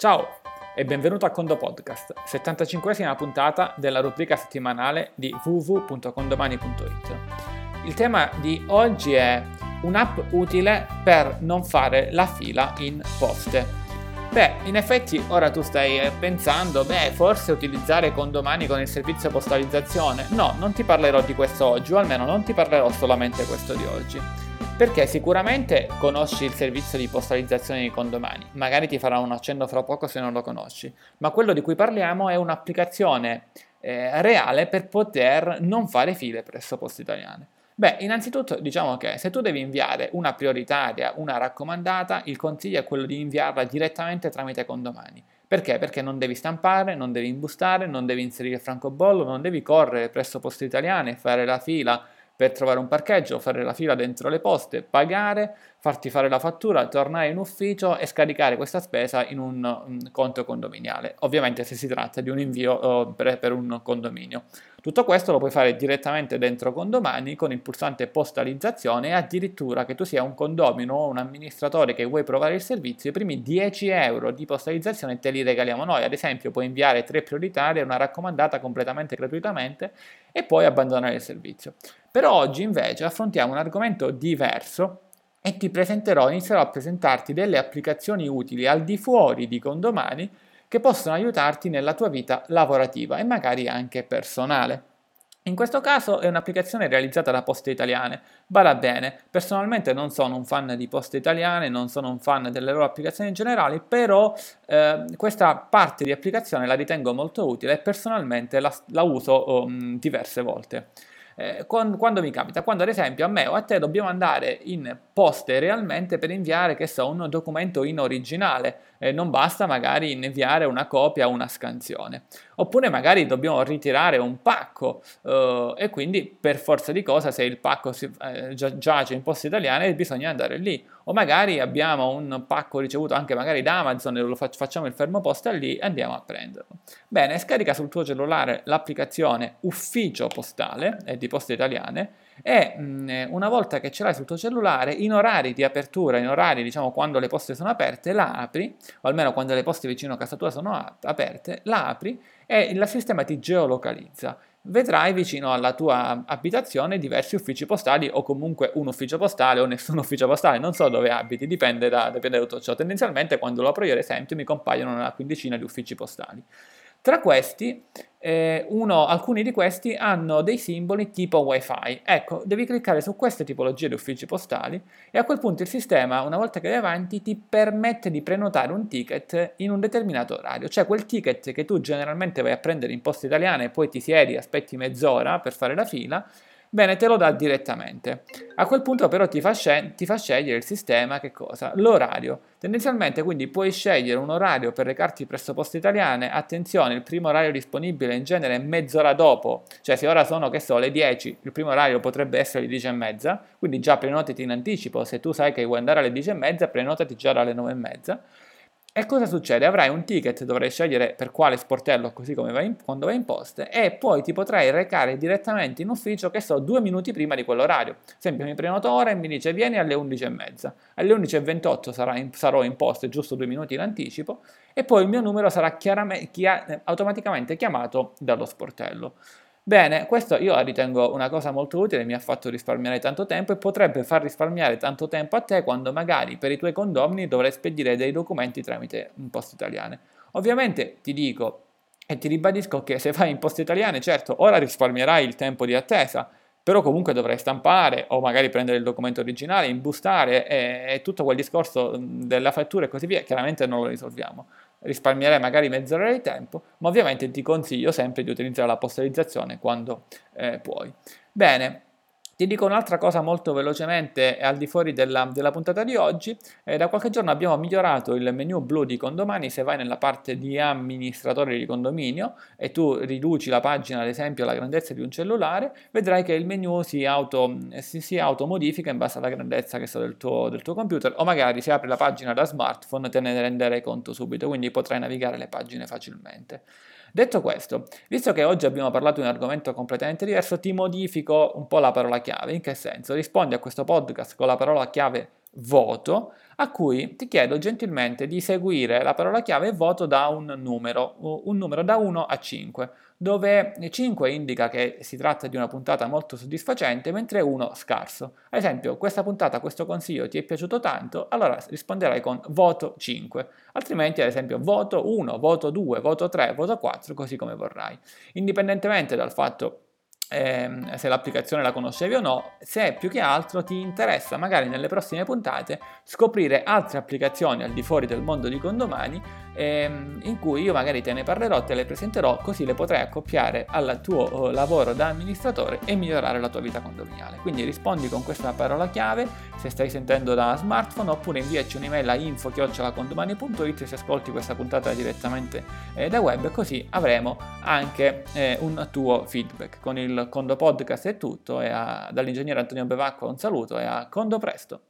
Ciao e benvenuto a Condo Podcast, 75esima puntata della rubrica settimanale di www.condomani.it. Il tema di oggi è un'app utile per non fare la fila in poste. Beh, in effetti ora tu stai pensando, beh, forse utilizzare condomani con il servizio postalizzazione. No, non ti parlerò di questo oggi, o almeno non ti parlerò solamente questo di oggi. Perché sicuramente conosci il servizio di postalizzazione di condomani, magari ti farà un accenno fra poco se non lo conosci, ma quello di cui parliamo è un'applicazione eh, reale per poter non fare file presso Poste Italiane. Beh, innanzitutto diciamo che se tu devi inviare una prioritaria, una raccomandata, il consiglio è quello di inviarla direttamente tramite condomani. Perché? Perché non devi stampare, non devi imbustare, non devi inserire il francobollo, non devi correre presso poste italiane, fare la fila per trovare un parcheggio, fare la fila dentro le poste, pagare, farti fare la fattura, tornare in ufficio e scaricare questa spesa in un, conto condominiale. Ovviamente se si tratta di un invio per, per, un condominio. Tutto questo lo puoi fare direttamente dentro Condomani con il pulsante postalizzazione addirittura che tu sia un condomino o un amministratore che vuoi provare il servizio, i primi 10 euro di postalizzazione te li regaliamo noi. Ad esempio puoi inviare tre prioritarie, una raccomandata completamente gratuitamente e poi abbandonare il servizio. Per oggi invece affrontiamo un argomento diverso e ti presenterò, inizierò a presentarti delle applicazioni utili al di fuori di condomani che possono aiutarti nella tua vita lavorativa e magari anche personale. In questo caso è un'applicazione realizzata da Poste Italiane. Vada bene, personalmente non sono un fan di Poste Italiane, non sono un fan delle loro applicazioni in generale, però eh, questa parte di applicazione la ritengo molto utile e personalmente la, la uso um, diverse volte eh, quando, quando, mi capita, quando ad esempio a me o a te dobbiamo andare in poste realmente per inviare, che so, un documento in originale, eh, non basta magari inviare una copia o una scansione. Oppure magari dobbiamo ritirare un pacco eh, e quindi per forza di cosa se il pacco si, eh, giace in poste italiane bisogna andare lì. O magari abbiamo un pacco ricevuto anche magari da Amazon e lo fac- facciamo il fermo posta lì e andiamo a prenderlo. Bene, scarica sul tuo cellulare l'applicazione Ufficio Postale, è di Poste Italiane, e mh, una volta che ce l'hai sul tuo cellulare, in orari di apertura, in orari diciamo quando le poste sono aperte, la apri, o almeno quando le poste vicino a casa tua sono aperte, la apri e il sistema ti geolocalizza. Vedrai vicino alla tua abitazione diversi uffici postali o comunque un ufficio postale o nessun ufficio postale, non so dove abiti, dipende da, dipende da tutto ciò. Tendenzialmente quando lo apro io ad esempio mi compaiono una quindicina di uffici postali. Tra questi, eh, uno, alcuni di questi hanno dei simboli tipo wifi. Ecco, devi cliccare su queste tipologie di uffici postali e a quel punto il sistema, una volta che vai avanti, ti permette di prenotare un ticket in un determinato orario. Cioè quel ticket che tu generalmente vai a prendere in posta italiana e poi ti siedi, aspetti mezz'ora per fare la fila, Bene, te lo dà direttamente. A quel punto però ti fa, scel- ti fa, scegliere il sistema, che cosa? L'orario. Tendenzialmente quindi puoi scegliere un orario per recarti presso poste italiane, attenzione, il primo orario disponibile in genere è mezz'ora dopo, cioè se ora sono, che so, le 10, il primo orario potrebbe essere le 10 e mezza, quindi già prenotati in anticipo, se tu sai che vuoi andare alle 10 e mezza, prenotati già dalle 9 e mezza e cosa succede? Avrai un ticket, dovrai scegliere per quale sportello, così come vai in, quando vai in poste, e poi ti potrai recare direttamente in ufficio, che so, due minuti prima di quell'orario. Ad esempio, mi prenoto ora e mi dice vieni alle 11.30. Alle 11.28 in, sarò in poste, giusto due minuti in anticipo, e poi il mio numero sarà chia- automaticamente chiamato dallo sportello. Bene, questo io ritengo una cosa molto utile, mi ha fatto risparmiare tanto tempo e potrebbe far risparmiare tanto tempo a te quando magari per i tuoi condomini dovrai spedire dei documenti tramite un poste italiane. Ovviamente ti dico e ti ribadisco che se fai in poste italiane, certo, ora risparmierai il tempo di attesa, però comunque dovrai stampare o magari prendere il documento originale, imbustare e, e tutto quel discorso della fattura e così via, chiaramente non lo risolviamo risparmierai magari mezz'ora di tempo, ma ovviamente ti consiglio sempre di utilizzare la postalizzazione quando eh, puoi. Bene, ti dico un'altra cosa molto velocemente al di fuori della, della puntata di oggi. Eh, da qualche giorno abbiamo migliorato il menu blu di Condomani. Se vai nella parte di amministratore di condominio e tu riduci la pagina, ad esempio, alla grandezza di un cellulare, vedrai che il menu si, auto, si, si automodifica in base alla grandezza che so, del, tuo, del tuo computer. O magari se apri la pagina da smartphone te ne renderai conto subito, quindi potrai navigare le pagine facilmente. Detto questo, visto che oggi abbiamo parlato di un argomento completamente diverso, ti modifico un po' la parola chiave. In che senso? Rispondi a questo podcast con la parola chiave voto a cui ti chiedo gentilmente di seguire la parola chiave voto da un numero, un numero da 1 a 5, dove 5 indica che si tratta di una puntata molto soddisfacente, mentre 1 scarso. Ad esempio, questa puntata, questo consiglio ti è piaciuto tanto, allora risponderai con voto 5, altrimenti ad esempio voto 1, voto 2, voto 3, voto 4, così come vorrai. Indipendentemente dal fatto ehm, se l'applicazione la conoscevi o no, se più che altro ti interessa magari nelle prossime puntate scoprire altre applicazioni al di fuori del mondo di condomani ehm, in cui io magari te ne parlerò, te le presenterò, così le potrai accoppiare al tuo uh, lavoro da amministratore e migliorare la tua vita condominiale. Quindi rispondi con questa parola chiave se stai sentendo da smartphone oppure inviaci un'email a info-condomani.it se ascolti questa puntata direttamente eh, da web così avremo anche eh, un tuo feedback con il Condo Podcast è tutto e a, dall'ingegnere Antonio Bevacqua un saluto e a Condo presto!